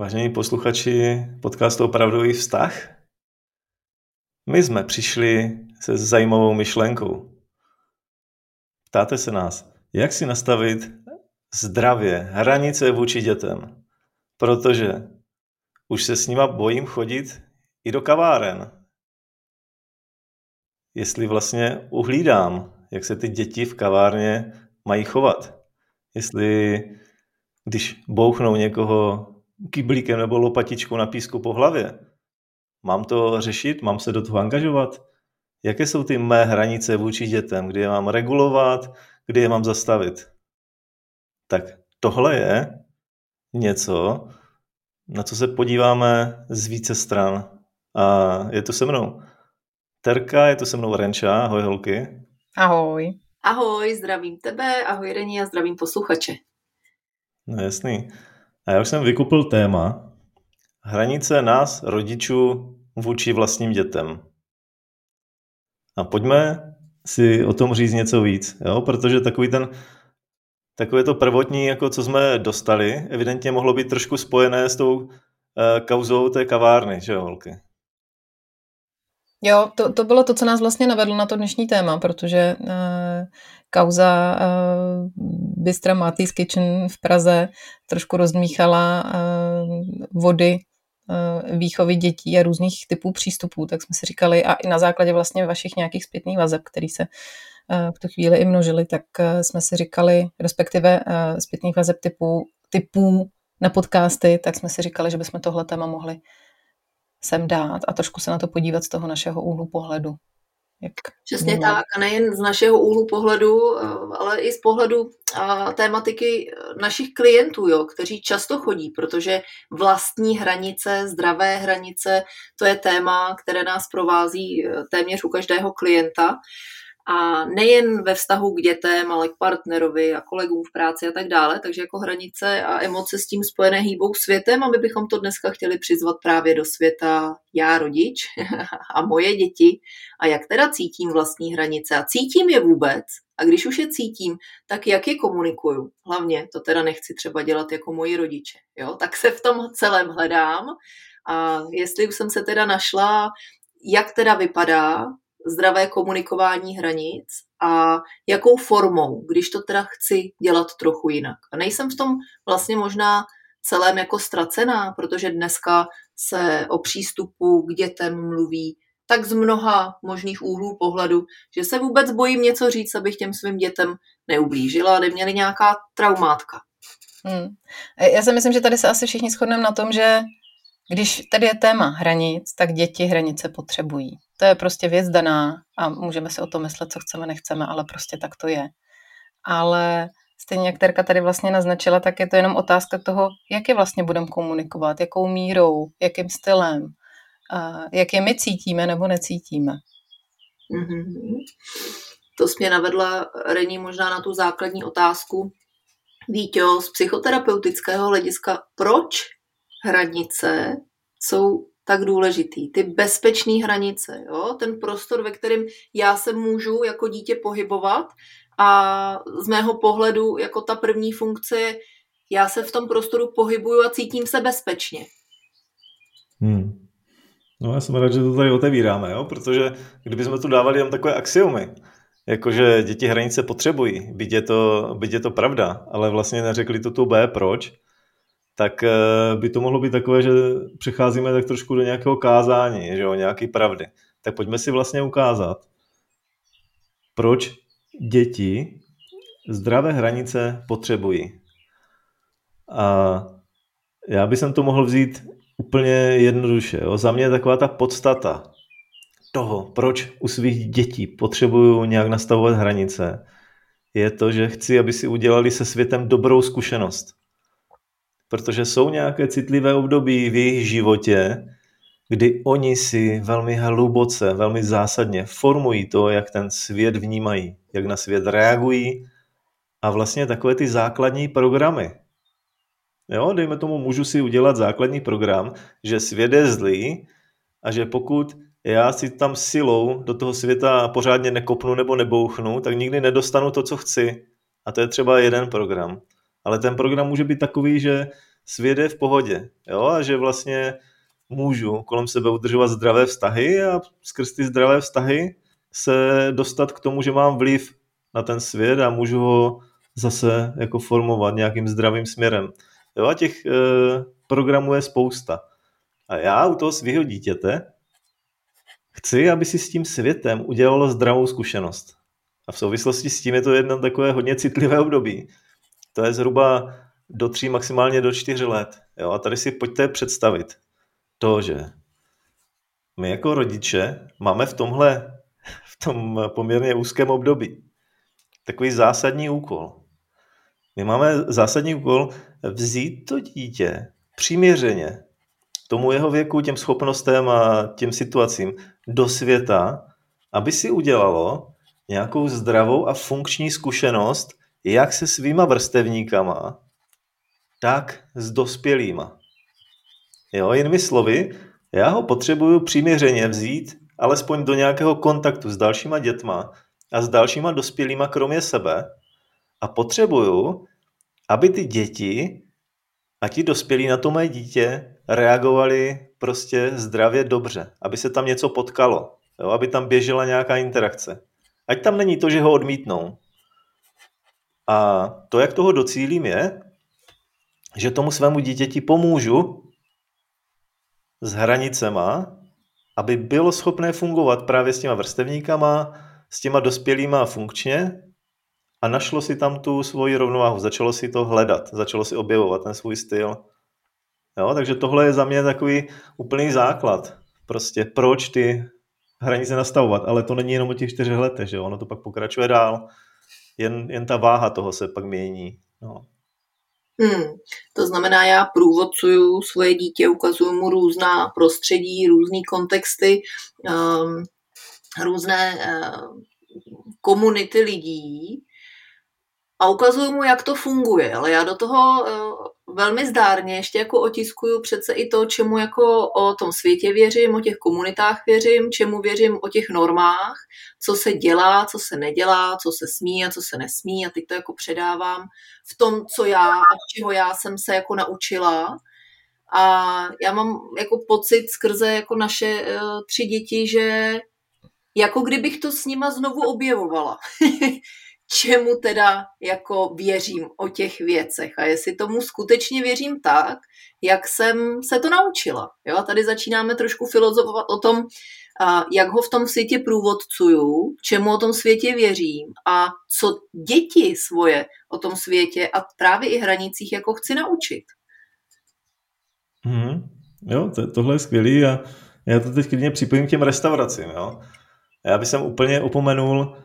Vážení posluchači podcastu Opravdový vztah, my jsme přišli se zajímavou myšlenkou. Ptáte se nás, jak si nastavit zdravě hranice vůči dětem, protože už se s nima bojím chodit i do kaváren. Jestli vlastně uhlídám, jak se ty děti v kavárně mají chovat. Jestli když bouchnou někoho kyblíkem nebo lopatičkou na písku po hlavě. Mám to řešit? Mám se do toho angažovat? Jaké jsou ty mé hranice vůči dětem? Kdy je mám regulovat? Kdy je mám zastavit? Tak tohle je něco, na co se podíváme z více stran. A je to se mnou Terka, je to se mnou Renča. Ahoj holky. Ahoj. Ahoj, zdravím tebe, ahoj Reni a zdravím posluchače. No jasný. A já už jsem vykupil téma hranice nás, rodičů, vůči vlastním dětem. A pojďme si o tom říct něco víc, jo? protože takový ten, takové to prvotní, jako co jsme dostali, evidentně mohlo být trošku spojené s tou uh, kauzou té kavárny, že jo, holky? Jo, to, to bylo to, co nás vlastně navedlo na to dnešní téma, protože uh, kauza uh, Bystra Matý's Kitchen v Praze trošku rozmíchala uh, vody uh, výchovy dětí a různých typů přístupů, tak jsme si říkali, a i na základě vlastně vašich nějakých zpětných vazeb, který se v tu chvíli i množili, tak jsme si říkali, respektive zpětných vazeb typů, typů na podcasty, tak jsme si říkali, že bychom tohle téma mohli sem dát a trošku se na to podívat z toho našeho úhlu pohledu. Jak Přesně bylo? tak, a nejen z našeho úhlu pohledu, eh, ale i z pohledu tématiky našich klientů, jo, kteří často chodí, protože vlastní hranice, zdravé hranice, to je téma, které nás provází eh, téměř u každého klienta. A nejen ve vztahu k dětem, ale k partnerovi a kolegům v práci a tak dále. Takže jako hranice a emoce s tím spojené hýbou světem a my bychom to dneska chtěli přizvat právě do světa já rodič a moje děti a jak teda cítím vlastní hranice a cítím je vůbec a když už je cítím, tak jak je komunikuju. Hlavně to teda nechci třeba dělat jako moji rodiče. Jo? Tak se v tom celém hledám a jestli už jsem se teda našla, jak teda vypadá zdravé komunikování hranic a jakou formou, když to teda chci dělat trochu jinak. A nejsem v tom vlastně možná celém jako ztracená, protože dneska se o přístupu k dětem mluví tak z mnoha možných úhlů pohledu, že se vůbec bojím něco říct, abych těm svým dětem neublížila a neměli nějaká traumátka. Hmm. Já si myslím, že tady se asi všichni shodneme na tom, že když tady je téma hranic, tak děti hranice potřebují. To je prostě věc daná a můžeme si o tom myslet, co chceme, nechceme, ale prostě tak to je. Ale stejně jak Terka tady vlastně naznačila, tak je to jenom otázka toho, jak je vlastně budeme komunikovat, jakou mírou, jakým stylem, jak je my cítíme nebo necítíme. Mm-hmm. To mě navedla Rení možná na tu základní otázku. Vítě, z psychoterapeutického hlediska, proč hranice jsou tak důležitý. Ty bezpečné hranice, jo? ten prostor, ve kterém já se můžu jako dítě pohybovat a z mého pohledu jako ta první funkce je, já se v tom prostoru pohybuju a cítím se bezpečně. Hmm. No já jsem rád, že to tady otevíráme, jo? protože kdybychom tu dávali jen takové axiomy, jakože děti hranice potřebují, byť je to, byť je to pravda, ale vlastně neřekli to tu B, proč, tak eh, by to mohlo být takové, že přecházíme tak trošku do nějakého kázání, že jo, nějaké pravdy. Tak pojďme si vlastně ukázat, proč děti zdravé hranice potřebují. A já bych to mohl vzít úplně jednoduše. Jo. Za mě je taková ta podstata toho, proč u svých dětí potřebuju nějak nastavovat hranice, je to, že chci, aby si udělali se světem dobrou zkušenost protože jsou nějaké citlivé období v jejich životě, kdy oni si velmi hluboce, velmi zásadně formují to, jak ten svět vnímají, jak na svět reagují a vlastně takové ty základní programy. Jo, dejme tomu, můžu si udělat základní program, že svět je zlý a že pokud já si tam silou do toho světa pořádně nekopnu nebo nebouchnu, tak nikdy nedostanu to, co chci. A to je třeba jeden program ale ten program může být takový, že svět je v pohodě. Jo? A že vlastně můžu kolem sebe udržovat zdravé vztahy a skrz ty zdravé vztahy se dostat k tomu, že mám vliv na ten svět a můžu ho zase jako formovat nějakým zdravým směrem. Jo, a těch e, programů je spousta. A já u toho svého dítěte chci, aby si s tím světem udělalo zdravou zkušenost. A v souvislosti s tím je to jedno takové hodně citlivé období. To je zhruba do tří, maximálně do čtyř let. Jo? A tady si pojďte představit to, že my jako rodiče máme v tomhle, v tom poměrně úzkém období takový zásadní úkol. My máme zásadní úkol vzít to dítě přiměřeně tomu jeho věku, těm schopnostem a těm situacím do světa, aby si udělalo nějakou zdravou a funkční zkušenost jak se svýma vrstevníkama, tak s dospělýma. Jo, jinými slovy, já ho potřebuju přiměřeně vzít alespoň do nějakého kontaktu s dalšíma dětma a s dalšíma dospělýma kromě sebe a potřebuju, aby ty děti a ti dospělí na to mé dítě reagovali prostě zdravě dobře, aby se tam něco potkalo, jo, aby tam běžela nějaká interakce. Ať tam není to, že ho odmítnou. A to, jak toho docílím, je, že tomu svému dítěti pomůžu s hranicema, aby bylo schopné fungovat právě s těma vrstevníkama, s těma dospělýma funkčně a našlo si tam tu svoji rovnováhu, začalo si to hledat, začalo si objevovat ten svůj styl. Jo, takže tohle je za mě takový úplný základ. Prostě proč ty hranice nastavovat, ale to není jenom o těch čtyřech letech, že jo? ono to pak pokračuje dál. Jen, jen ta váha toho se pak mění. No. Hmm. To znamená, já průvodcuju svoje dítě, ukazuju mu různá prostředí, různé kontexty, um, různé uh, komunity lidí a ukazuju mu, jak to funguje. Ale já do toho uh, velmi zdárně ještě jako otiskuju přece i to, čemu jako o tom světě věřím, o těch komunitách věřím, čemu věřím o těch normách, co se dělá, co se nedělá, co se smí a co se nesmí a teď to jako předávám v tom, co já a čeho já jsem se jako naučila. A já mám jako pocit skrze jako naše uh, tři děti, že jako kdybych to s nima znovu objevovala. čemu teda jako věřím o těch věcech a jestli tomu skutečně věřím tak, jak jsem se to naučila. Jo? A tady začínáme trošku filozofovat o tom, jak ho v tom světě průvodcuju, čemu o tom světě věřím a co děti svoje o tom světě a právě i hranicích jako chci naučit. Hmm. Jo, to, tohle je skvělý a já to teď klidně připojím k těm restauracím. Jo? Já bych úplně opomenul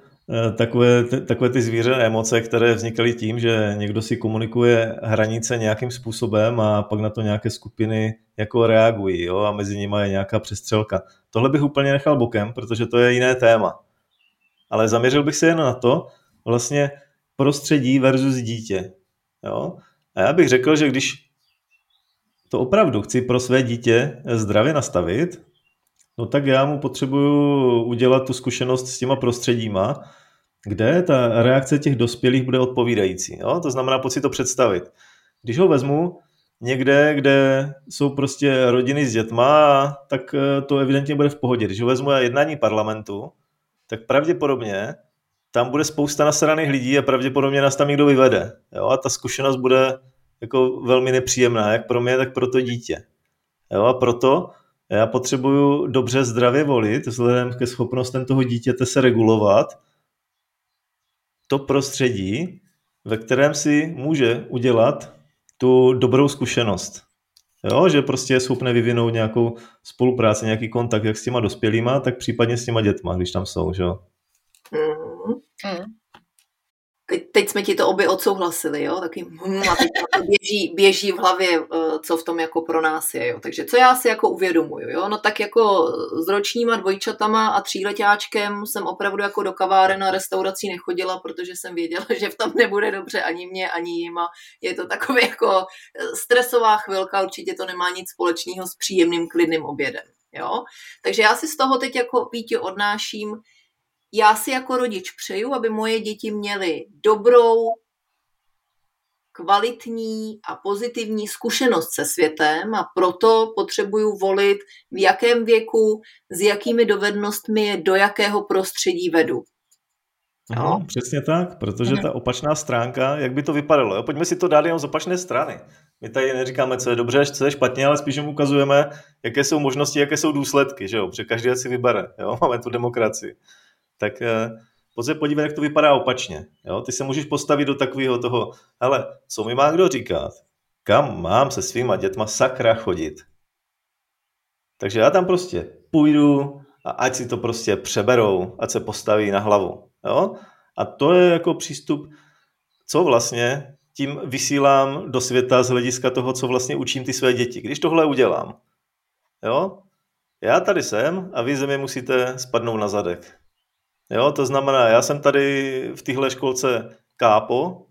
takové, takové ty zvířené emoce, které vznikaly tím, že někdo si komunikuje hranice nějakým způsobem a pak na to nějaké skupiny jako reagují jo, a mezi nimi je nějaká přestřelka. Tohle bych úplně nechal bokem, protože to je jiné téma. Ale zaměřil bych se jen na to, vlastně prostředí versus dítě. Jo? A já bych řekl, že když to opravdu chci pro své dítě zdravě nastavit, No tak já mu potřebuju udělat tu zkušenost s těma prostředíma, kde ta reakce těch dospělých bude odpovídající. Jo? To znamená, si to představit. Když ho vezmu někde, kde jsou prostě rodiny s dětma, tak eh, to evidentně bude v pohodě. Když ho vezmu na jednání parlamentu, tak pravděpodobně tam bude spousta nasraných lidí a pravděpodobně nás tam někdo vyvede. Jo? A ta zkušenost bude jako velmi nepříjemná, jak pro mě, tak pro to dítě. Jo? A proto já potřebuju dobře zdravě volit, vzhledem ke schopnostem toho dítěte se regulovat, to prostředí, ve kterém si může udělat tu dobrou zkušenost. Jo, že prostě je schopné vyvinout nějakou spolupráci, nějaký kontakt jak s těma dospělýma, tak případně s těma dětma, když tam jsou, že jo. Mm. Teď, teď jsme ti to obě odsouhlasili, jo, taky hm, a teď to běží, běží v hlavě, eh, co v tom jako pro nás je, jo. Takže co já si jako uvědomuju, jo, no tak jako s ročníma dvojčatama a tříletáčkem jsem opravdu jako do kaváren a restaurací nechodila, protože jsem věděla, že v tom nebude dobře ani mě, ani jim a je to takové jako eh, stresová chvilka, určitě to nemá nic společného s příjemným klidným obědem, jo. Takže já si z toho teď jako pítě odnáším, já si jako rodič přeju, aby moje děti měly dobrou kvalitní a pozitivní zkušenost se světem a proto potřebuju volit, v jakém věku, s jakými dovednostmi je do jakého prostředí vedu. No. přesně tak, protože mhm. ta opačná stránka, jak by to vypadalo. Jo? Pojďme si to dát jenom z opačné strany. My tady neříkáme, co je dobře, co je špatně, ale spíš jim ukazujeme, jaké jsou možnosti, jaké jsou důsledky, že jo? protože každý si vybere. Jo? Máme tu demokracii. Tak eh, pojď se podívat, jak to vypadá opačně. Jo? Ty se můžeš postavit do takového toho, ale co mi má kdo říkat? Kam mám se svýma dětma sakra chodit? Takže já tam prostě půjdu a ať si to prostě přeberou, ať se postaví na hlavu. Jo? A to je jako přístup, co vlastně tím vysílám do světa z hlediska toho, co vlastně učím ty své děti. Když tohle udělám, jo, já tady jsem a vy země musíte spadnout na zadek. Jo, to znamená, já jsem tady v téhle školce kápo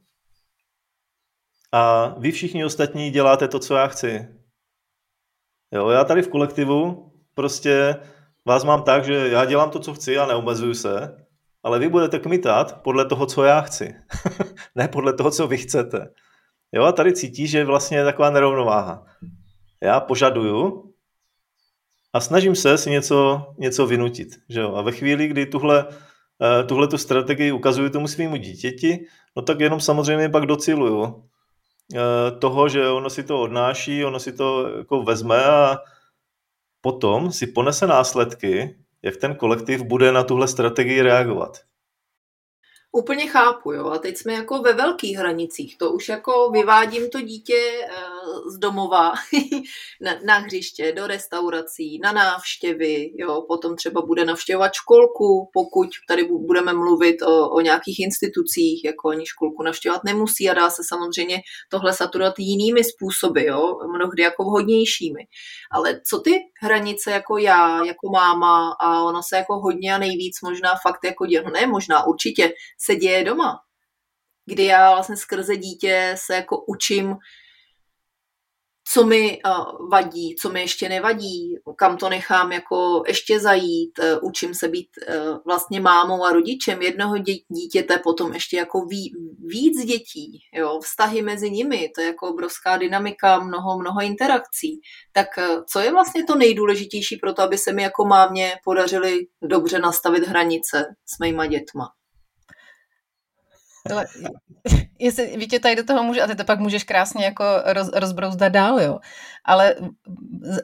a vy všichni ostatní děláte to, co já chci. Jo, já tady v kolektivu prostě vás mám tak, že já dělám to, co chci a neomezuju se ale vy budete kmitat podle toho, co já chci. ne podle toho, co vy chcete. Jo, a tady cítí, že vlastně je taková nerovnováha. Já požaduju a snažím se si něco, něco vynutit. Že jo? A ve chvíli, kdy tuhle, eh, tuhle tu strategii ukazuju tomu svýmu dítěti, no tak jenom samozřejmě pak dociluju eh, toho, že ono si to odnáší, ono si to jako vezme a potom si ponese následky, jak ten kolektiv bude na tuhle strategii reagovat. Úplně chápu, jo. A teď jsme jako ve velkých hranicích. To už jako vyvádím to dítě eh, z domova na, na hřiště, do restaurací, na návštěvy, jo. Potom třeba bude navštěvovat školku, pokud tady budeme mluvit o, o nějakých institucích, jako oni školku navštěvovat nemusí a dá se samozřejmě tohle saturovat jinými způsoby, jo. Mnohdy jako vhodnějšími. Ale co ty hranice jako já, jako máma a ono se jako hodně a nejvíc možná fakt jako dělo, ne možná, určitě se děje doma. Kdy já vlastně skrze dítě se jako učím, co mi uh, vadí, co mi ještě nevadí, kam to nechám jako ještě zajít, uh, učím se být uh, vlastně mámou a rodičem jednoho dítěte, potom ještě jako ví, víc dětí, jo, vztahy mezi nimi, to je jako obrovská dynamika, mnoho, mnoho interakcí. Tak co je vlastně to nejdůležitější pro to, aby se mi jako mámě podařili dobře nastavit hranice s mýma dětma? Ale, jestli, Vítě, tady do toho může, a ty to pak můžeš krásně jako roz, rozbrouzdat dál, jo. Ale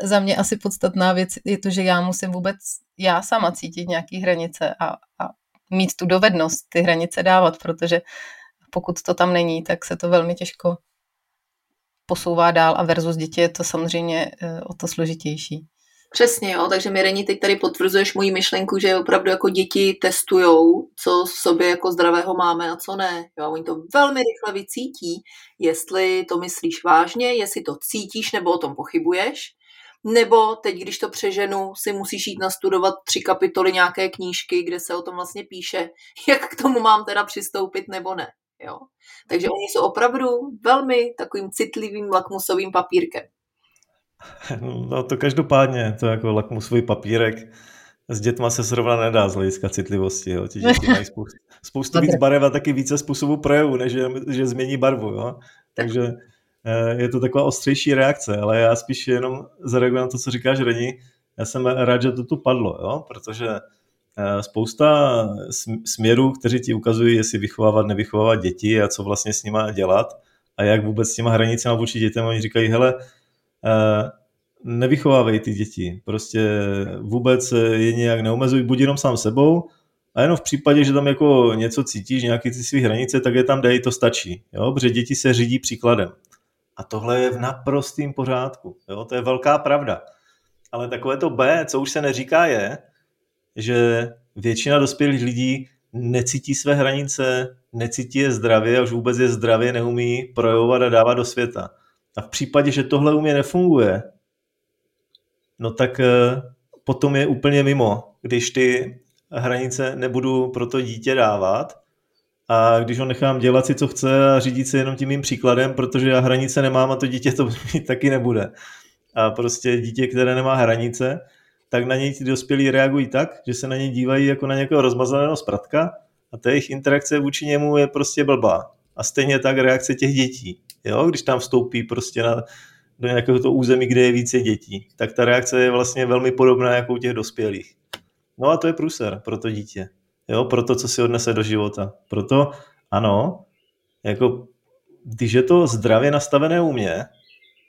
za mě asi podstatná věc je to, že já musím vůbec já sama cítit nějaký hranice a, a mít tu dovednost ty hranice dávat, protože pokud to tam není, tak se to velmi těžko posouvá dál a versus děti je to samozřejmě eh, o to složitější. Přesně, jo, takže Mireni, teď tady potvrzuješ moji myšlenku, že opravdu jako děti testujou, co v sobě jako zdravého máme a co ne. Jo, oni to velmi rychle vycítí, jestli to myslíš vážně, jestli to cítíš nebo o tom pochybuješ, nebo teď, když to přeženu, si musíš jít nastudovat tři kapitoly nějaké knížky, kde se o tom vlastně píše, jak k tomu mám teda přistoupit nebo ne. Jo. Takže oni jsou opravdu velmi takovým citlivým lakmusovým papírkem. No to každopádně, to jako lakmusový papírek s dětma se zrovna nedá z hlediska citlivosti. Jo. Ti děti mají spoustu, spoustu víc barev a taky více způsobů projevu, než že, že změní barvu. Jo. Takže eh, je to taková ostřejší reakce, ale já spíš jenom zareaguji na to, co říkáš, Reni. Já jsem rád, že to tu padlo, jo, protože eh, spousta směrů, kteří ti ukazují, jestli vychovávat, nevychovávat děti a co vlastně s nima dělat a jak vůbec s těma hranicemi vůči dětem, oni říkají, hele, nevychovávej ty děti. Prostě vůbec je nějak neomezuj, buď jenom sám sebou a jenom v případě, že tam jako něco cítíš, nějaké ty své hranice, tak je tam dej, to stačí. Jo? Protože děti se řídí příkladem. A tohle je v naprostým pořádku. Jo? To je velká pravda. Ale takové to B, co už se neříká, je, že většina dospělých lidí necítí své hranice, necítí je zdravě a už vůbec je zdravě neumí projevovat a dávat do světa. A v případě, že tohle u mě nefunguje, no tak eh, potom je úplně mimo, když ty hranice nebudu pro to dítě dávat a když ho nechám dělat si, co chce a řídit se jenom tím mým příkladem, protože já hranice nemám a to dítě to mít taky nebude. A prostě dítě, které nemá hranice, tak na něj ti dospělí reagují tak, že se na něj dívají jako na nějakého rozmazaného zpratka a ta jejich interakce vůči němu je prostě blbá. A stejně tak reakce těch dětí. Jo, když tam vstoupí prostě na, do nějakého toho území, kde je více dětí, tak ta reakce je vlastně velmi podobná jako u těch dospělých. No a to je průser pro to dítě, jo, pro to, co si odnese do života. Proto ano, jako když je to zdravě nastavené u mě,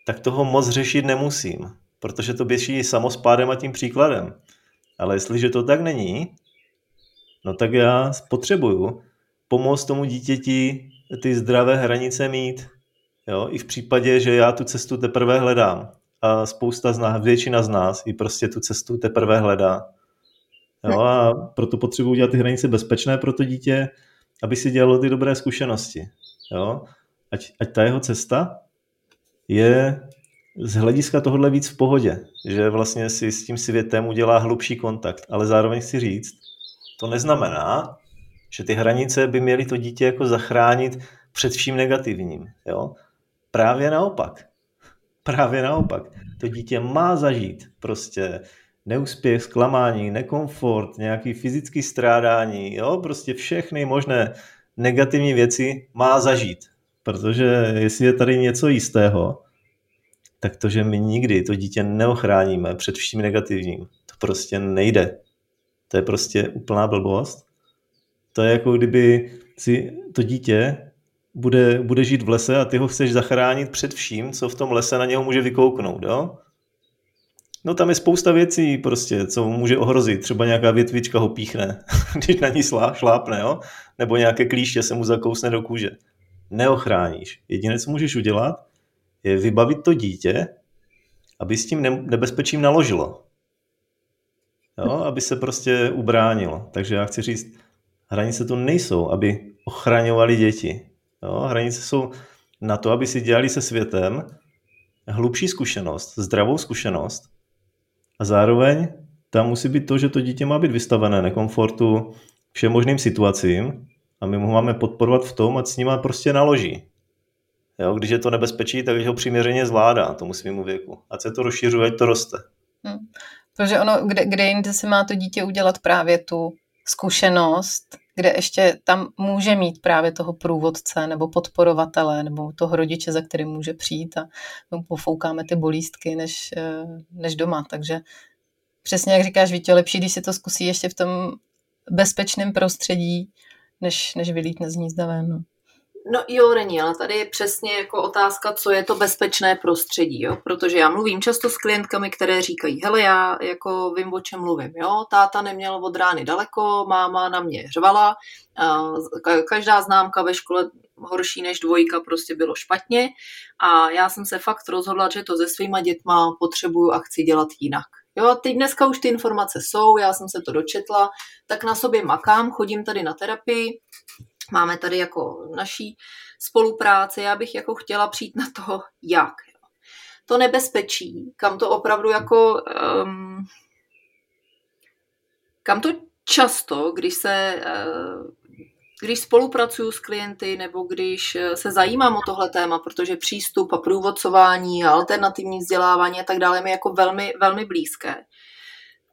tak toho moc řešit nemusím, protože to běží samospádem a tím příkladem. Ale jestliže to tak není, no tak já potřebuju pomoct tomu dítěti ty zdravé hranice mít. Jo? I v případě, že já tu cestu teprve hledám. A spousta z nás, většina z nás i prostě tu cestu teprve hledá. Jo? A proto potřebuji udělat ty hranice bezpečné pro to dítě, aby si dělalo ty dobré zkušenosti. Jo? Ať, ať ta jeho cesta je z hlediska tohohle víc v pohodě, že vlastně si s tím světem udělá hlubší kontakt, ale zároveň chci říct, to neznamená, že ty hranice by měly to dítě jako zachránit před vším negativním. Jo? Právě naopak. Právě naopak. To dítě má zažít prostě neúspěch, zklamání, nekomfort, nějaký fyzický strádání, jo? prostě všechny možné negativní věci má zažít. Protože jestli je tady něco jistého, tak to, že my nikdy to dítě neochráníme před vším negativním, to prostě nejde. To je prostě úplná blbost. To je jako kdyby si to dítě bude, bude žít v lese a ty ho chceš zachránit před vším, co v tom lese na něho může vykouknout, jo? No tam je spousta věcí prostě, co může ohrozit. Třeba nějaká větvička ho píchne, když na ní šlápne, jo? Nebo nějaké klíště se mu zakousne do kůže. Neochráníš. Jediné, co můžeš udělat, je vybavit to dítě, aby s tím nebezpečím naložilo. Jo? Aby se prostě ubránilo. Takže já chci říct, hranice to nejsou, aby ochraňovali děti. Jo? Hranice jsou na to, aby si dělali se světem hlubší zkušenost, zdravou zkušenost a zároveň tam musí být to, že to dítě má být vystavené nekomfortu, všem možným situacím a my mu máme podporovat v tom, ať s nima prostě naloží. Jo, když je to nebezpečí, tak ho přiměřeně zvládá tomu svýmu věku. Ať se to rozšiřuje, ať to roste. Hmm. Protože ono, kde, kde jinde se má to dítě udělat právě tu zkušenost, kde ještě tam může mít právě toho průvodce nebo podporovatele nebo toho rodiče, za kterým může přijít a mu pofoukáme ty bolístky než, eh, než doma. Takže přesně jak říkáš, Vítě, lepší, když se to zkusí ještě v tom bezpečném prostředí, než, než vylítne z hnízda ven. No. No jo, není, ale tady je přesně jako otázka, co je to bezpečné prostředí, jo? protože já mluvím často s klientkami, které říkají, hele, já jako vím, o čem mluvím, jo, táta neměl od rány daleko, máma na mě řvala, každá známka ve škole horší než dvojka prostě bylo špatně a já jsem se fakt rozhodla, že to se svýma dětma potřebuju a chci dělat jinak. Jo, teď dneska už ty informace jsou, já jsem se to dočetla, tak na sobě makám, chodím tady na terapii, Máme tady jako naší spolupráci, já bych jako chtěla přijít na to, jak. To nebezpečí, kam to opravdu jako, um, kam to často, když se, uh, když spolupracuju s klienty nebo když se zajímám o tohle téma, protože přístup a průvodcování a alternativní vzdělávání a tak dále mi jako velmi, velmi blízké,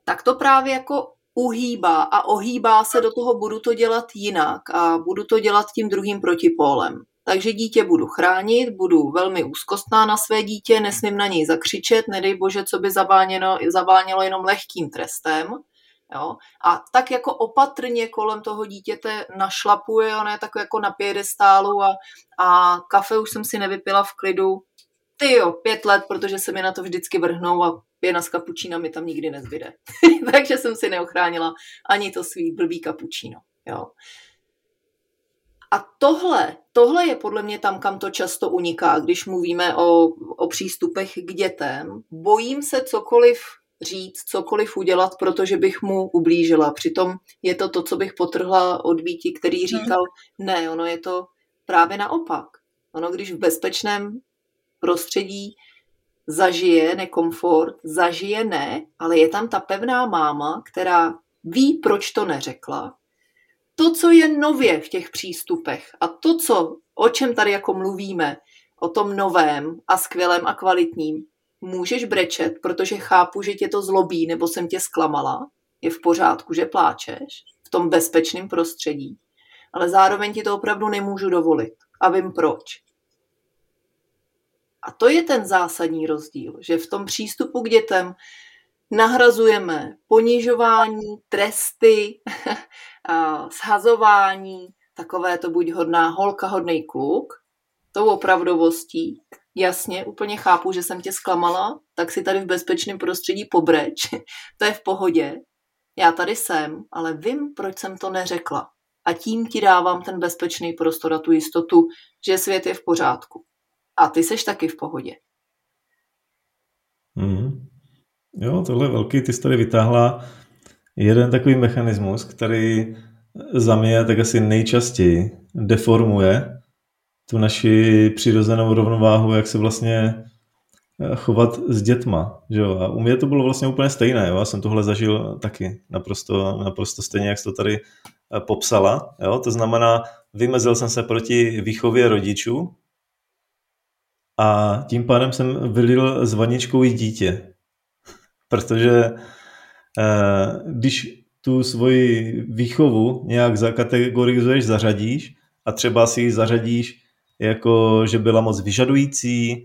tak to právě jako uhýbá a ohýbá se do toho, budu to dělat jinak a budu to dělat tím druhým protipólem. Takže dítě budu chránit, budu velmi úzkostná na své dítě, nesmím na něj zakřičet, nedej bože, co by zaváněno, zavánělo jenom lehkým trestem. Jo? A tak jako opatrně kolem toho dítěte našlapuje, ono je takové jako na pědestálu a, a kafe už jsem si nevypila v klidu, ty jo, pět let, protože se mi na to vždycky vrhnou a pěna s kapučína mi tam nikdy nezbyde. Takže jsem si neochránila ani to svý blbý kapučíno. Jo. A tohle, tohle je podle mě tam, kam to často uniká, když mluvíme o, o přístupech k dětem. Bojím se cokoliv říct, cokoliv udělat, protože bych mu ublížila. Přitom je to to, co bych potrhla od Víti, který hmm. říkal, ne, ono je to právě naopak. Ono, když v bezpečném prostředí zažije nekomfort, zažije ne, ale je tam ta pevná máma, která ví, proč to neřekla. To, co je nově v těch přístupech a to, co, o čem tady jako mluvíme, o tom novém a skvělém a kvalitním, můžeš brečet, protože chápu, že tě to zlobí nebo jsem tě zklamala, je v pořádku, že pláčeš v tom bezpečném prostředí, ale zároveň ti to opravdu nemůžu dovolit a vím proč. A to je ten zásadní rozdíl, že v tom přístupu k dětem nahrazujeme ponižování, tresty, shazování, takové to buď hodná holka, hodný kluk, tou opravdovostí. Jasně, úplně chápu, že jsem tě zklamala, tak si tady v bezpečném prostředí pobreč, to je v pohodě. Já tady jsem, ale vím, proč jsem to neřekla. A tím ti dávám ten bezpečný prostor a tu jistotu, že svět je v pořádku. A ty seš taky v pohodě. Mm. Jo, tohle je velký. Ty jsi tady vytáhla jeden takový mechanismus, který za mě tak asi nejčastěji deformuje tu naši přirozenou rovnováhu, jak se vlastně eh, chovat s dětma. Že jo? A u mě to bylo vlastně úplně stejné. Jo? Já jsem tohle zažil taky naprosto, naprosto stejně, jak jsi to tady eh, popsala. Jo? To znamená, vymezil jsem se proti výchově rodičů a tím pádem jsem vylil s vaničkou i dítě. Protože eh, když tu svoji výchovu nějak zakategorizuješ, zařadíš a třeba si ji zařadíš jako, že byla moc vyžadující,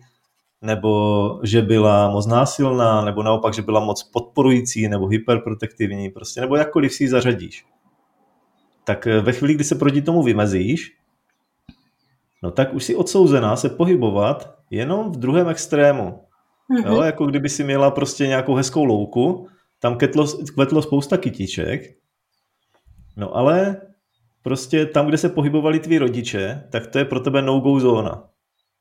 nebo že byla moc násilná, nebo naopak, že byla moc podporující, nebo hyperprotektivní, prostě, nebo jakkoliv si ji zařadíš. Tak eh, ve chvíli, kdy se proti tomu vymezíš, no tak už si odsouzená se pohybovat jenom v druhém extrému. Mm-hmm. Jo, jako kdyby si měla prostě nějakou hezkou louku, tam ketlo, kvetlo spousta kytiček, no ale prostě tam, kde se pohybovali tví rodiče, tak to je pro tebe no-go zóna.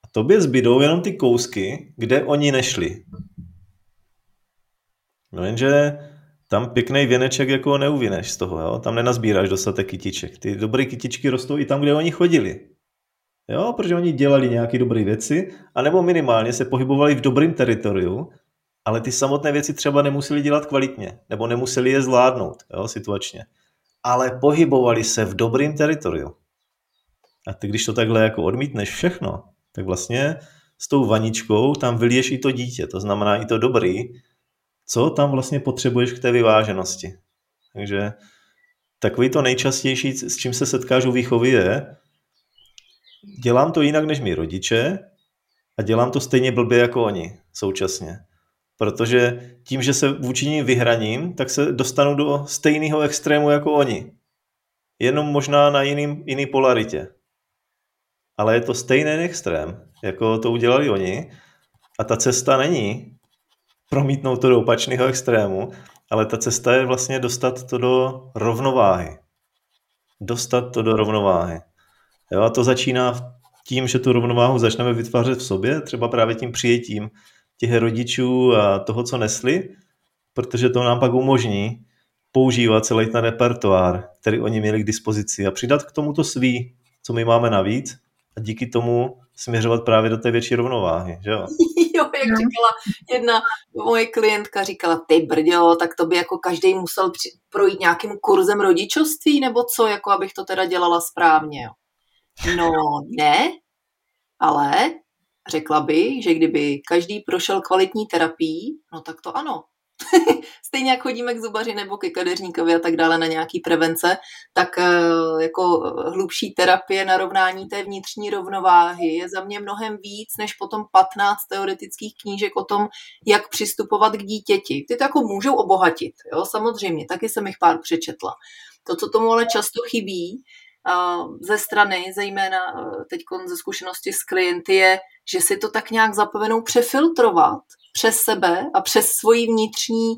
A tobě zbydou jenom ty kousky, kde oni nešli. No jenže tam pěkný věneček jako neuvineš z toho, jo? tam nenazbíráš dostatek kytiček. Ty dobré kytičky rostou i tam, kde oni chodili. Jo, protože oni dělali nějaké dobré věci, anebo minimálně se pohybovali v dobrém teritoriu, ale ty samotné věci třeba nemuseli dělat kvalitně, nebo nemuseli je zvládnout jo, situačně. Ale pohybovali se v dobrém teritoriu. A ty, když to takhle jako odmítneš všechno, tak vlastně s tou vaničkou tam vyliješ i to dítě, to znamená i to dobrý, co tam vlastně potřebuješ k té vyváženosti. Takže takový to nejčastější, s čím se setkáš u výchovy je, dělám to jinak než mi rodiče a dělám to stejně blbě jako oni současně. Protože tím, že se vůči ním vyhraním, tak se dostanu do stejného extrému jako oni. Jenom možná na jiným, jiný polaritě. Ale je to stejný extrém, jako to udělali oni. A ta cesta není promítnout to do opačného extrému, ale ta cesta je vlastně dostat to do rovnováhy. Dostat to do rovnováhy. Jo, a to začíná tím, že tu rovnováhu začneme vytvářet v sobě, třeba právě tím přijetím těch rodičů a toho, co nesli, protože to nám pak umožní používat celý ten repertoár, který oni měli k dispozici a přidat k tomu to svý, co my máme navíc a díky tomu směřovat právě do té větší rovnováhy, že jo? jo, jak no. říkala jedna moje klientka, říkala, ty brďo, tak to by jako každý musel při, projít nějakým kurzem rodičovství, nebo co, jako abych to teda dělala správně, jo. No ne, ale řekla bych, že kdyby každý prošel kvalitní terapii, no tak to ano. Stejně jak chodíme k zubaři nebo ke kadeřníkovi a tak dále na nějaký prevence, tak eh, jako hlubší terapie narovnání té vnitřní rovnováhy je za mě mnohem víc než potom 15 teoretických knížek o tom, jak přistupovat k dítěti. Ty to jako můžou obohatit, jo, samozřejmě, taky jsem jich pár přečetla. To, co tomu ale často chybí, ze strany, zejména eh, teď ze zkušenosti s klienty, je, že si to tak nějak zapomenou přefiltrovat přes sebe a přes svoji vnitřní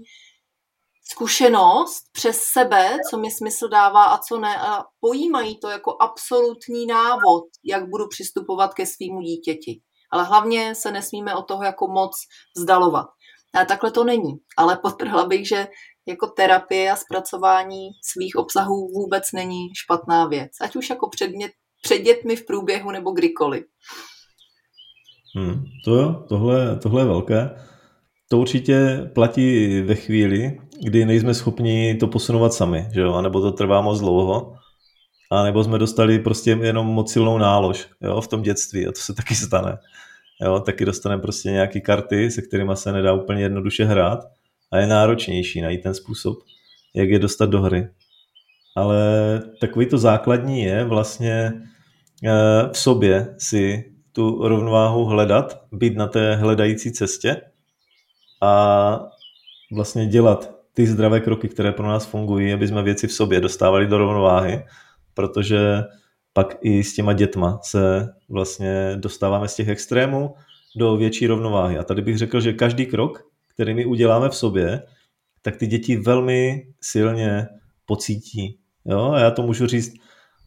zkušenost přes sebe, co mi smysl dává a co ne, a pojímají to jako absolutní návod, jak budu přistupovat ke svýmu dítěti. Ale hlavně se nesmíme od toho jako moc vzdalovat. A takhle to není. Ale potrhla bych, že jako terapie a zpracování svých obsahů vůbec není špatná věc. Ať už jako předmět, před dětmi v průběhu nebo kdykoliv. Hmm, to jo, tohle, tohle je velké. To určitě platí ve chvíli, kdy nejsme schopni to posunovat sami, že jo? Nebo to trvá moc dlouho, a nebo jsme dostali prostě jenom moc silnou nálož jo? v tom dětství a to se taky stane. Jo? Taky dostaneme prostě nějaké karty, se kterými se nedá úplně jednoduše hrát a je náročnější najít ten způsob, jak je dostat do hry. Ale takový to základní je vlastně eh, v sobě si tu rovnováhu hledat, být na té hledající cestě a vlastně dělat ty zdravé kroky, které pro nás fungují, aby jsme věci v sobě dostávali do rovnováhy, protože pak i s těma dětma se vlastně dostáváme z těch extrémů do větší rovnováhy. A tady bych řekl, že každý krok, který my uděláme v sobě, tak ty děti velmi silně pocítí. Jo? A já to můžu říct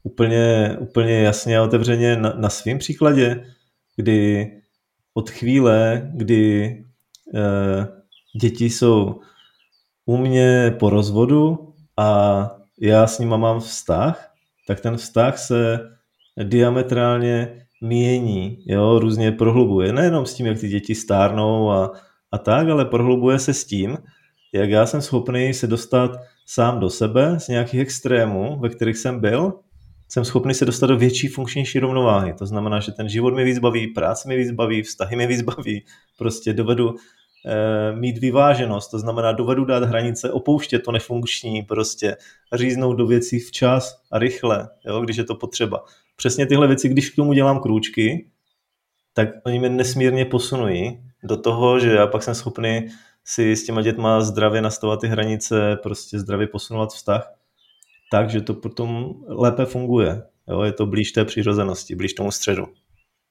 úplně, úplně jasně a otevřeně na, na svém příkladě, kdy od chvíle, kdy e, děti jsou u mě po rozvodu a já s nima mám vztah, tak ten vztah se diametrálně mění, jo, různě prohlubuje. Nejenom s tím, jak ty děti stárnou a, a tak, ale prohlubuje se s tím, jak já jsem schopný se dostat sám do sebe z nějakých extrémů, ve kterých jsem byl, jsem schopný se dostat do větší funkčnější rovnováhy. To znamená, že ten život mi víc baví, práce mi víc baví, vztahy mi víc baví, prostě dovedu e, mít vyváženost, to znamená dovedu dát hranice, opouštět to nefunkční, prostě říznout do věcí včas a rychle, jo, když je to potřeba. Přesně tyhle věci, když k tomu dělám krůčky, tak oni mě nesmírně posunují do toho, že já pak jsem schopný si s těma dětma zdravě nastavovat ty hranice, prostě zdravě posunovat vztah, tak, že to potom lépe funguje. Jo, je to blíž té přirozenosti, blíž tomu středu.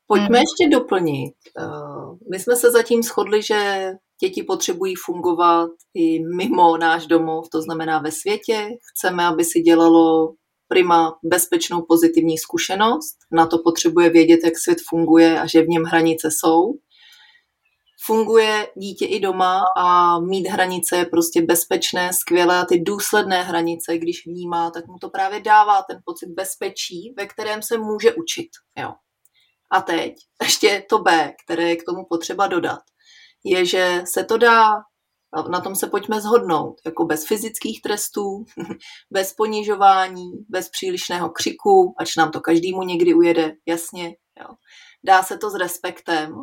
Pojďme ještě doplnit. Eh, my jsme se zatím shodli, že děti potřebují fungovat i mimo náš domov, to znamená ve světě. Chceme, aby si dělalo prima bezpečnou pozitivní zkušenost. Na to potřebuje vědět, jak svět funguje a že v něm hranice jsou funguje dítě i doma a mít hranice je prostě bezpečné, skvělé a ty důsledné hranice, když vnímá, tak mu to právě dává ten pocit bezpečí, ve kterém se může učit. Jo. A teď ještě to B, které je k tomu potřeba dodat, je, že se to dá, na tom se pojďme zhodnout, jako bez fyzických trestů, bez ponižování, bez přílišného křiku, ač nám to každému někdy ujede, jasně. Jo. Dá se to s respektem,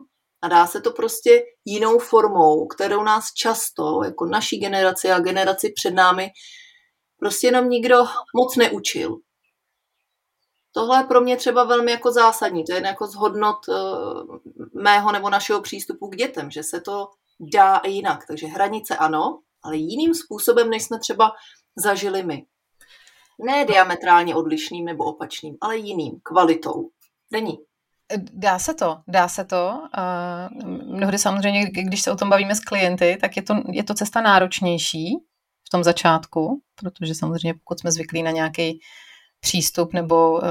a dá se to prostě jinou formou, kterou nás často, jako naší generaci a generaci před námi, prostě nám nikdo moc neučil. Tohle je pro mě třeba velmi jako zásadní. To je jako zhodnot uh, mého nebo našeho přístupu k dětem, že se to dá i jinak. Takže hranice ano, ale jiným způsobem, než jsme třeba zažili my. Ne diametrálně odlišným nebo opačným, ale jiným, kvalitou. Není. Dá se to, dá se to. Mnohdy samozřejmě, když se o tom bavíme s klienty, tak je to, je to cesta náročnější v tom začátku, protože samozřejmě pokud jsme zvyklí na nějaký přístup nebo uh,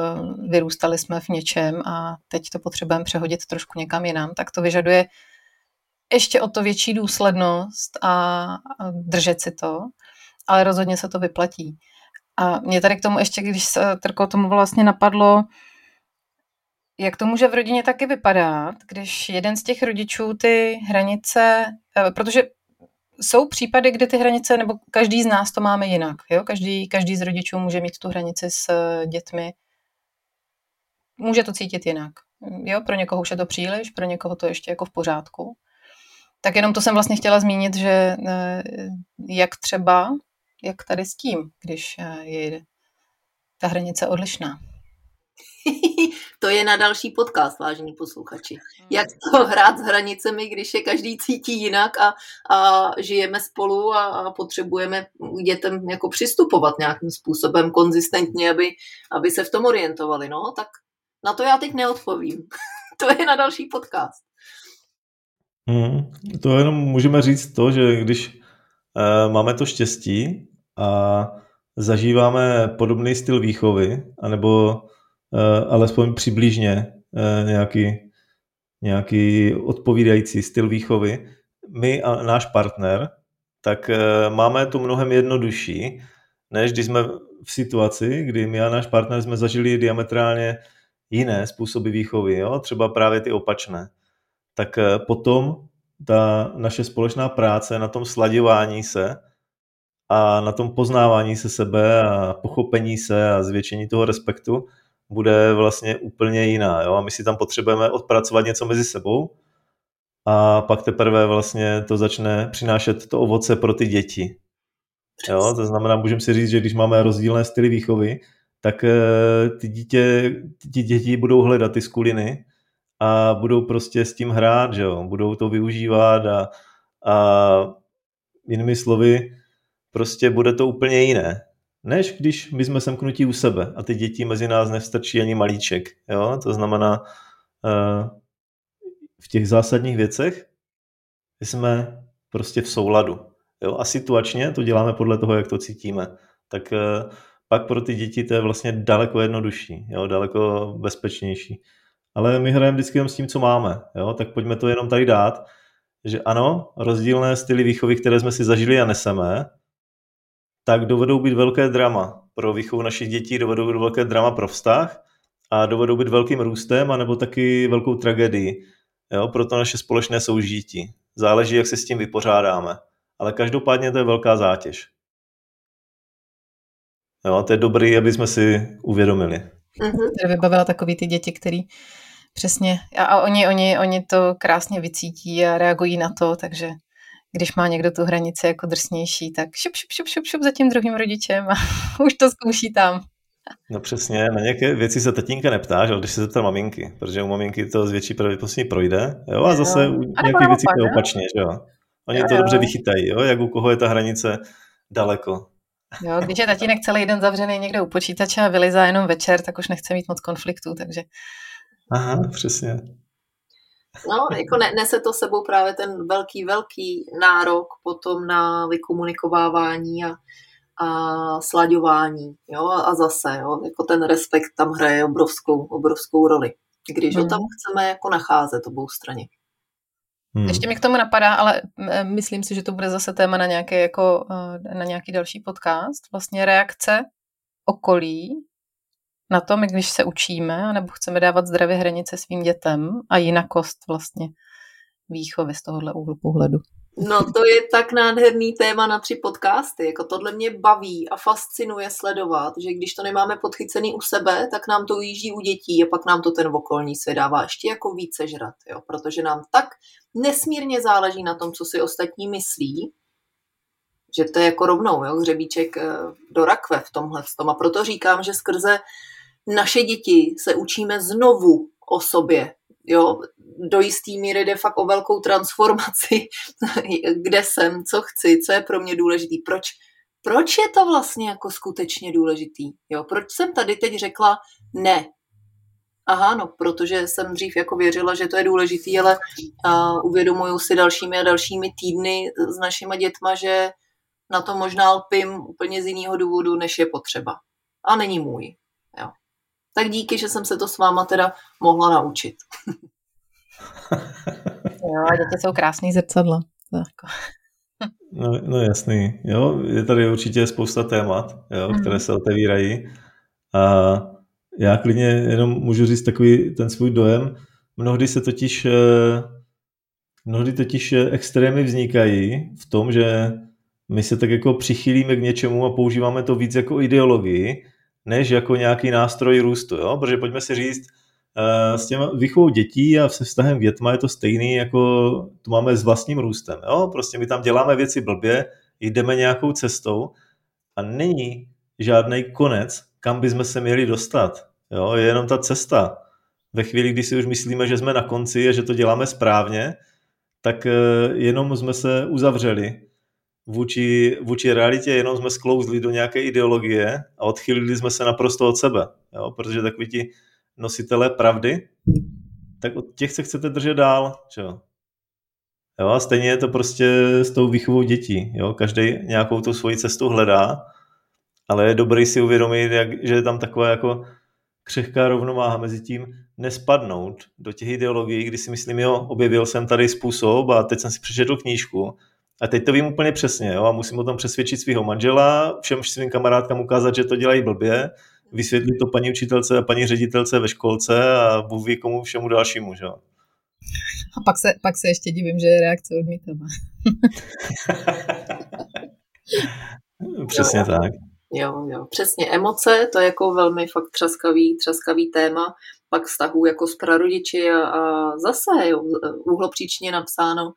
vyrůstali jsme v něčem a teď to potřebujeme přehodit trošku někam jinam, tak to vyžaduje ještě o to větší důslednost a, držet si to, ale rozhodně se to vyplatí. A mě tady k tomu ještě, když se Trko tomu vlastně napadlo, jak to může v rodině taky vypadat, když jeden z těch rodičů ty hranice, eh, protože jsou případy, kdy ty hranice, nebo každý z nás to máme jinak. Jo? Každý, každý z rodičů může mít tu hranici s eh, dětmi. Může to cítit jinak. Jo? Pro někoho už je to příliš, pro někoho to ještě jako v pořádku. Tak jenom to jsem vlastně chtěla zmínit, že eh, jak třeba, jak tady s tím, když je ta hranice odlišná. to je na další podcast, vážení posluchači. Hmm. Jak to hrát s hranicemi, když je každý cítí jinak a, a žijeme spolu a, a potřebujeme dětem jako přistupovat nějakým způsobem konzistentně, aby, aby se v tom orientovali. No, tak na to já teď neodpovím. to je na další podcast. Hmm, to jenom můžeme říct to, že když uh, máme to štěstí a zažíváme podobný styl výchovy, anebo Eh, alespoň přibližně eh, nějaký, nějaký odpovídající styl výchovy, my a náš partner, tak eh, máme to mnohem jednodušší, než když jsme v situaci, kdy my a náš partner jsme zažili diametrálně jiné způsoby výchovy, jo? třeba právě ty opačné. Tak potom ta naše společná práce na tom sladěvání se a na tom poznávání se sebe a pochopení se a zvětšení toho respektu bude vlastně úplně jiná. Jo? A my si tam potřebujeme odpracovat něco mezi sebou a pak teprve vlastně to začne přinášet to ovoce pro ty děti. Jo? To znamená, můžeme si říct, že když máme rozdílné styly výchovy, tak eh, ty, dítě, ty děti budou hledat ty skuliny a budou prostě s tím hrát, že jo? budou to využívat a, a jinými slovy, prostě bude to úplně jiné, než když my jsme semknutí u sebe a ty děti mezi nás nevstačí ani malíček. Jo? To znamená, eh, v těch zásadních věcech jsme prostě v souladu. Jo? A situačně to děláme podle toho, jak to cítíme. Tak eh, pak pro ty děti to je vlastně daleko jednodušší, jo? daleko bezpečnější. Ale my hrajeme vždycky jenom s tím, co máme. Jo? Tak pojďme to jenom tady dát, že ano, rozdílné styly výchovy, které jsme si zažili a neseme, tak dovedou být velké drama pro výchovu našich dětí, dovedou být velké drama pro vztah a dovedou být velkým růstem, anebo taky velkou tragédií jo, pro to naše společné soužití. Záleží, jak se s tím vypořádáme. Ale každopádně to je velká zátěž. Jo, to je dobrý, aby jsme si uvědomili. Mm-hmm. Vybavila takový ty děti, který přesně, a, oni, oni, oni to krásně vycítí a reagují na to, takže když má někdo tu hranici jako drsnější, tak šup, šup, šup, šup, šup za tím druhým rodičem a už to zkouší tam. No přesně, na nějaké věci se tatínka neptáš, ale když se zeptá maminky, protože u maminky to z větší pravděpodobně projde, jo, a zase u nějakých věcí to je opačně, že jo. Oni jo, to dobře vychytají, jo, jak u koho je ta hranice daleko. Jo, když je tatínek celý den zavřený někde u počítače a vylizá jenom večer, tak už nechce mít moc konfliktů, takže... Aha, přesně. No, jako ne, nese to sebou právě ten velký, velký nárok potom na vykomunikovávání a, a slaďování, jo, a zase, jo, jako ten respekt tam hraje obrovskou, obrovskou roli, když hmm. ho tam chceme jako nacházet obou straně. Hmm. Ještě mi k tomu napadá, ale myslím si, že to bude zase téma na nějaký, jako, eh, na nějaký další podcast, vlastně reakce okolí na tom, když se učíme, nebo chceme dávat zdravé hranice svým dětem a jinakost vlastně výchovy z tohohle úhlu pohledu. No to je tak nádherný téma na tři podcasty. Jako tohle mě baví a fascinuje sledovat, že když to nemáme podchycený u sebe, tak nám to ujíždí u dětí a pak nám to ten okolní svět dává ještě jako více žrat, jo? protože nám tak nesmírně záleží na tom, co si ostatní myslí, že to je jako rovnou, jo? hřebíček eh, do rakve v tomhle. A proto říkám, že skrze naše děti se učíme znovu o sobě. Jo, do jistý míry jde fakt o velkou transformaci, kde jsem, co chci, co je pro mě důležitý, proč, proč je to vlastně jako skutečně důležitý. Jo, proč jsem tady teď řekla ne. Aha, no, protože jsem dřív jako věřila, že to je důležitý, ale uh, uvědomuju si dalšími a dalšími týdny s našima dětma, že na to možná lpím úplně z jiného důvodu, než je potřeba. A není můj. Tak díky, že jsem se to s váma teda mohla naučit. jo, děti jsou krásný zrcadlo. Jako. No, no jasný. Jo, je tady určitě spousta témat, jo, mm. které se otevírají. A já klidně jenom můžu říct takový ten svůj dojem. Mnohdy se totiž eh, mnohdy totiž extrémy vznikají v tom, že my se tak jako přichylíme k něčemu a používáme to víc jako ideologii, než jako nějaký nástroj růstu, jo? protože pojďme si říct, uh, s těma výchovou dětí a se vztahem větma je to stejný, jako to máme s vlastním růstem. Jo? Prostě my tam děláme věci blbě, jdeme nějakou cestou a není žádný konec, kam bychom se měli dostat. Jo? Je jenom ta cesta. Ve chvíli, kdy si už myslíme, že jsme na konci a že to děláme správně, tak uh, jenom jsme se uzavřeli vůči, vůči realitě, jenom jsme sklouzli do nějaké ideologie a odchylili jsme se naprosto od sebe. Jo? Protože takový ti nositelé pravdy, tak od těch se chcete držet dál. Čo? Jo? A stejně je to prostě s tou výchovou dětí. Jo? Každý nějakou tu svoji cestu hledá, ale je dobrý si uvědomit, jak, že je tam taková jako křehká rovnováha mezi tím nespadnout do těch ideologií, kdy si myslím, jo, objevil jsem tady způsob a teď jsem si přečetl knížku a teď to vím úplně přesně jo, a musím o tom přesvědčit svého manžela, všem svým kamarádkám ukázat, že to dělají blbě, vysvětlit to paní učitelce a paní ředitelce ve školce a Bůh ví komu všemu dalšímu. Že? A pak se, pak se ještě divím, že je reakce odmítavá. Přesně jo, tak. Jo, jo, přesně. Emoce, to je jako velmi fakt třaskavý, třaskavý téma. Pak vztahů jako s prarodiči a, a zase jo, úhlopříčně napsáno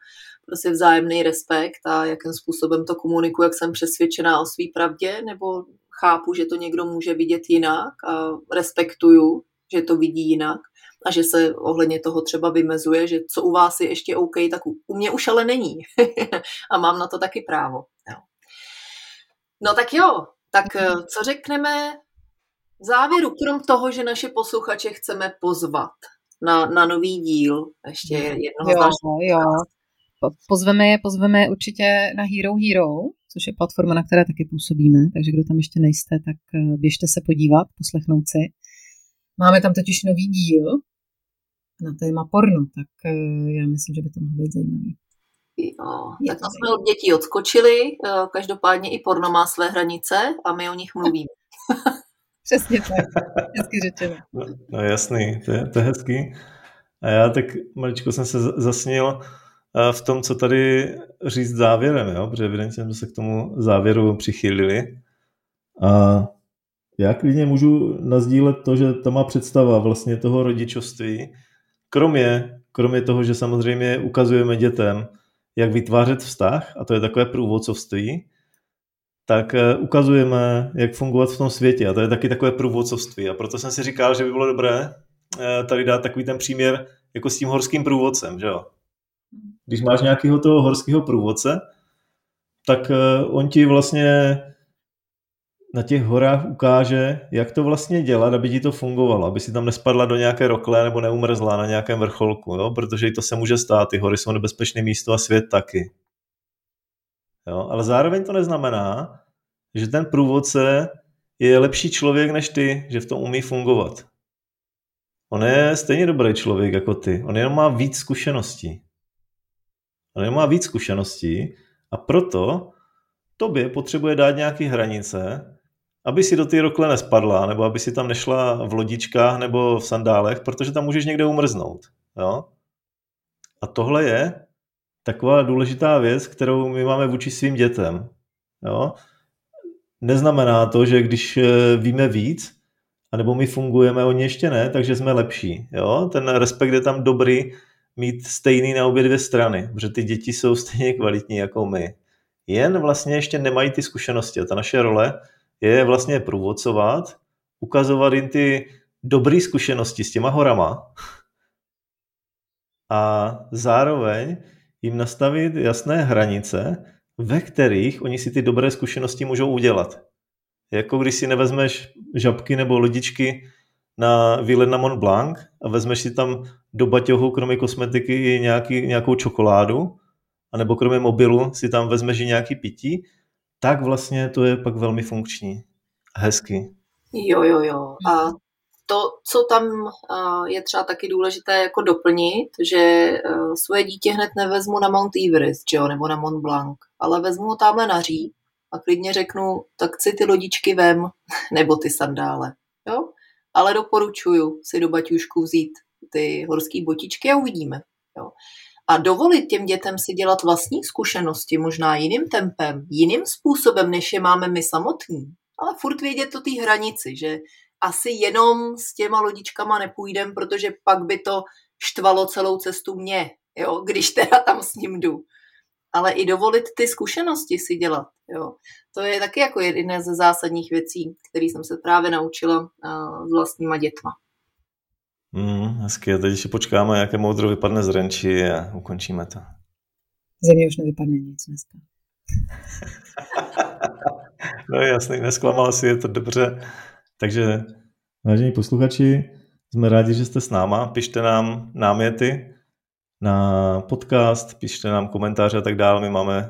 prostě vzájemný respekt a jakým způsobem to komunikuji, jak jsem přesvědčená o své pravdě, nebo chápu, že to někdo může vidět jinak a respektuju, že to vidí jinak. a že se ohledně toho třeba vymezuje, že co u vás je ještě OK, tak u, u mě už ale není. a mám na to taky právo. Jo. No tak jo, tak eh, co řekneme v závěru, krom toho, že naše posluchače chceme pozvat na, na nový díl, ještě jednoho jo, z jo. Pozveme je, pozveme je určitě na Hero Hero, což je platforma, na které taky působíme, takže kdo tam ještě nejste, tak eh, běžte se podívat, poslechnout si. Máme tam totiž nový díl na téma porno, tak eh, já myslím, že by to mohlo být zajímavý. Jo, tak to jsme od dětí odskočili, eh, každopádně i porno má své hranice a my o nich mluvíme. Přesně tak, hezky řečeno. No, no jasný, to je, to je hezký. A já tak maličko jsem se zasnil v tom, co tady říct závěrem, jo? protože evidentně jsme se k tomu závěru přichylili. A já klidně můžu nazdílet to, že ta má představa vlastně toho rodičovství, kromě, kromě toho, že samozřejmě ukazujeme dětem, jak vytvářet vztah, a to je takové průvodcovství, tak eh, ukazujeme, jak fungovat v tom světě a to je taky takové průvodcovství a proto jsem si říkal, že by bylo dobré eh, tady dát takový ten příměr jako s tím horským průvodcem, že jo. Když máš nějakého toho horského průvodce, tak eh, on ti vlastně na těch horách ukáže, jak to vlastně dělat, aby ti to fungovalo, aby si tam nespadla do nějaké rokle nebo neumrzla na nějakém vrcholku, jo? protože i to se může stát, ty hory jsou nebezpečné místo a svět taky. Jo? Ale zároveň to neznamená, že ten průvodce je lepší člověk než ty, že v tom umí fungovat. On je stejně dobrý člověk jako ty, on jenom má víc zkušeností. Jenom má víc zkušeností a proto tobě potřebuje dát nějaké hranice, aby si do té rokle nespadla, nebo aby si tam nešla v lodičkách nebo v sandálech, protože tam můžeš někde umrznout. Jo? A tohle je taková důležitá věc, kterou my máme vůči svým dětem. Jo? Neznamená to, že když eh, víme víc, anebo my fungujeme, oni ještě ne, takže jsme lepší. Jo? Ten respekt je tam dobrý mít stejný na obě dvě strany, protože ty děti jsou stejně kvalitní jako my. Jen vlastně ještě nemají ty zkušenosti a ta naše role je vlastně průvodcovat, ukazovat jim ty dobré zkušenosti s těma horama a zároveň jim nastavit jasné hranice, ve kterých oni si ty dobré zkušenosti můžou udělat. Jako když si nevezmeš žabky nebo lodičky na výlet na Mont Blanc a vezmeš si tam do baťohu kromě kosmetiky i nějaký, nějakou čokoládu, anebo kromě mobilu si tam vezmeš i nějaký pití, tak vlastně to je pak velmi funkční. Hezky. Jo, jo, jo. A to, co tam je třeba taky důležité jako doplnit, že e, svoje dítě hned nevezmu na Mount Everest, jo, nebo na Mont Blanc, ale vezmu ho tamhle na říp a klidně řeknu, tak si ty lodičky vem, nebo ty sandále. Ale doporučuju si do baťušku vzít ty horské botičky a uvidíme, jo. A dovolit těm dětem si dělat vlastní zkušenosti, možná jiným tempem, jiným způsobem, než je máme my samotní, ale furt vědět to té hranici, že asi jenom s těma lodičkama nepůjdem, protože pak by to štvalo celou cestu mě, jo, když teda tam s ním jdu. Ale i dovolit ty zkušenosti si dělat, jo. To je taky jako jedna ze zásadních věcí, které jsem se právě naučila uh, s vlastníma dětma. Mm, hezky, a teď ještě počkáme, jaké moudro vypadne z renči a ukončíme to. Země už nevypadne nic dneska. no jasný, nesklamal si, je to dobře. Takže, vážení posluchači, jsme rádi, že jste s náma. Pište nám náměty na podcast, pište nám komentáře a tak dále. My máme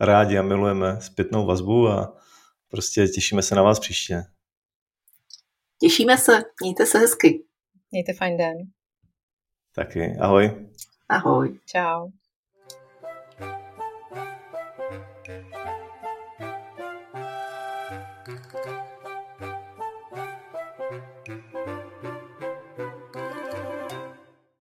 rádi a milujeme zpětnou vazbu a prostě těšíme se na vás příště. Těšíme se, mějte se hezky. Mějte fajn den. Taky, ahoj. Ahoj. Čau.